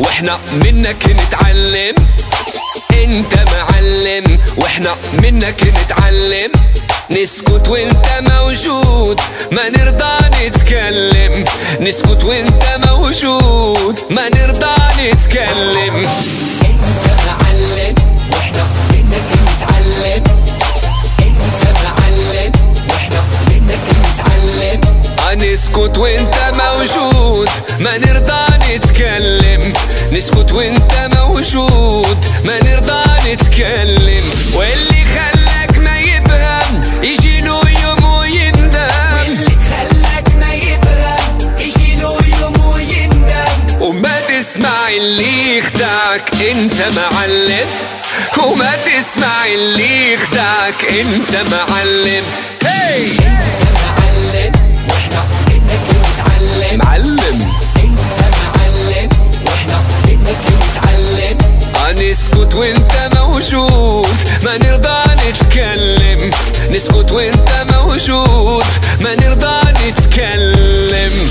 وإحنا منك نتعلم. انت معلم وإحنا منك نتعلم. نسكت وانت موجود ما نرضى نتكلم. نسكت وانت موجود ما نرضى نتكلم. انت معلم وإحنا منك نتعلم. انت معلم وإحنا منك نتعلم. نسكت وانت موجود ما نرضى نتكلم. نسكت وانت موجود. ما نرضى نتكلم. واللي خلاك ما يفهم يجي له يوم ويندم. اللي خلاك ما يفهم يجي له يوم ويندم. وما تسمع اللي يخدعك انت معلم. وما تسمع اللي يخدعك انت معلم. هي انت معلم وإحنا منك نتعلم معلم. انت معلم وانت موجود. ما نرضى نتكلم. نسكت وانت موجود. ما نرضى نتكلم.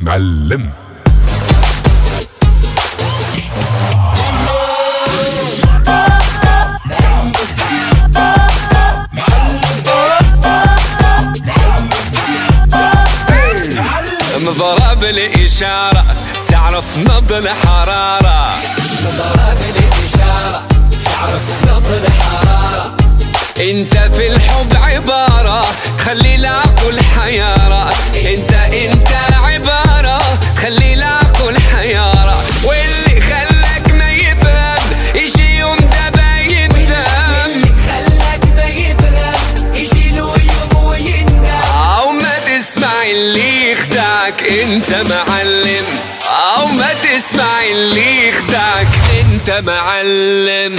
معلم. مضرب الإشارة. تعرف نبض الحرارة. ضرب الإشارة تعرف نبض الحرارة انت في الحب عبارة خلي العقل حيارة انت انت عبارة خلي العقل حيارة واللي خلاك ما يفهم يجي يوم دبا يندم اللي خلاك ما يفهم يجي له يوم ويندم أو ما تسمع اللي يخدعك انت معلم. أو ما تسمع اللي يخدعك. أنت معلم.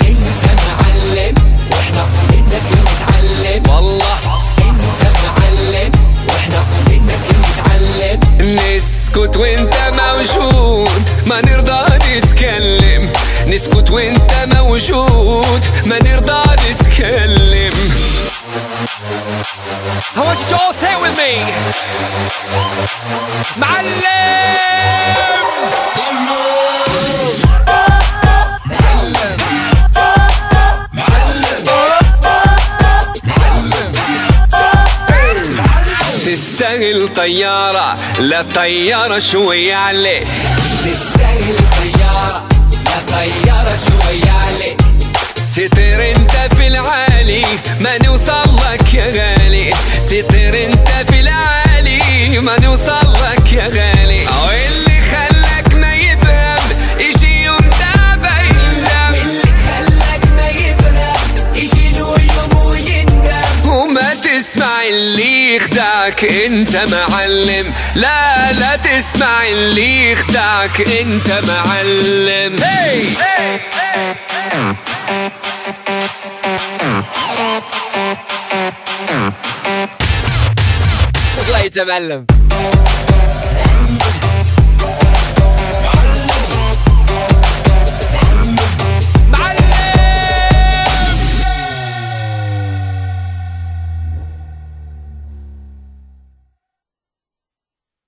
أنت معلم. وإحنا منك نتعلم والله. Say it with me. معلم تستاهل طيارة لا طيارة شوي عليك تستاهل طيارة لا طيارة شوية عليك تطير انت في العالي ما نوصل لك يا غالي. تطير انت في العالي. ما نوصل لك يا غالي. أو اللي خلاك ما يفهم يجي يوم تابع يندم. اللي خلاك ما يجي له يوم ويندم وما تسمع اللي يخدعك انت معلم. لا لا تسمع اللي يخدعك انت معلم. Hey! والله severler.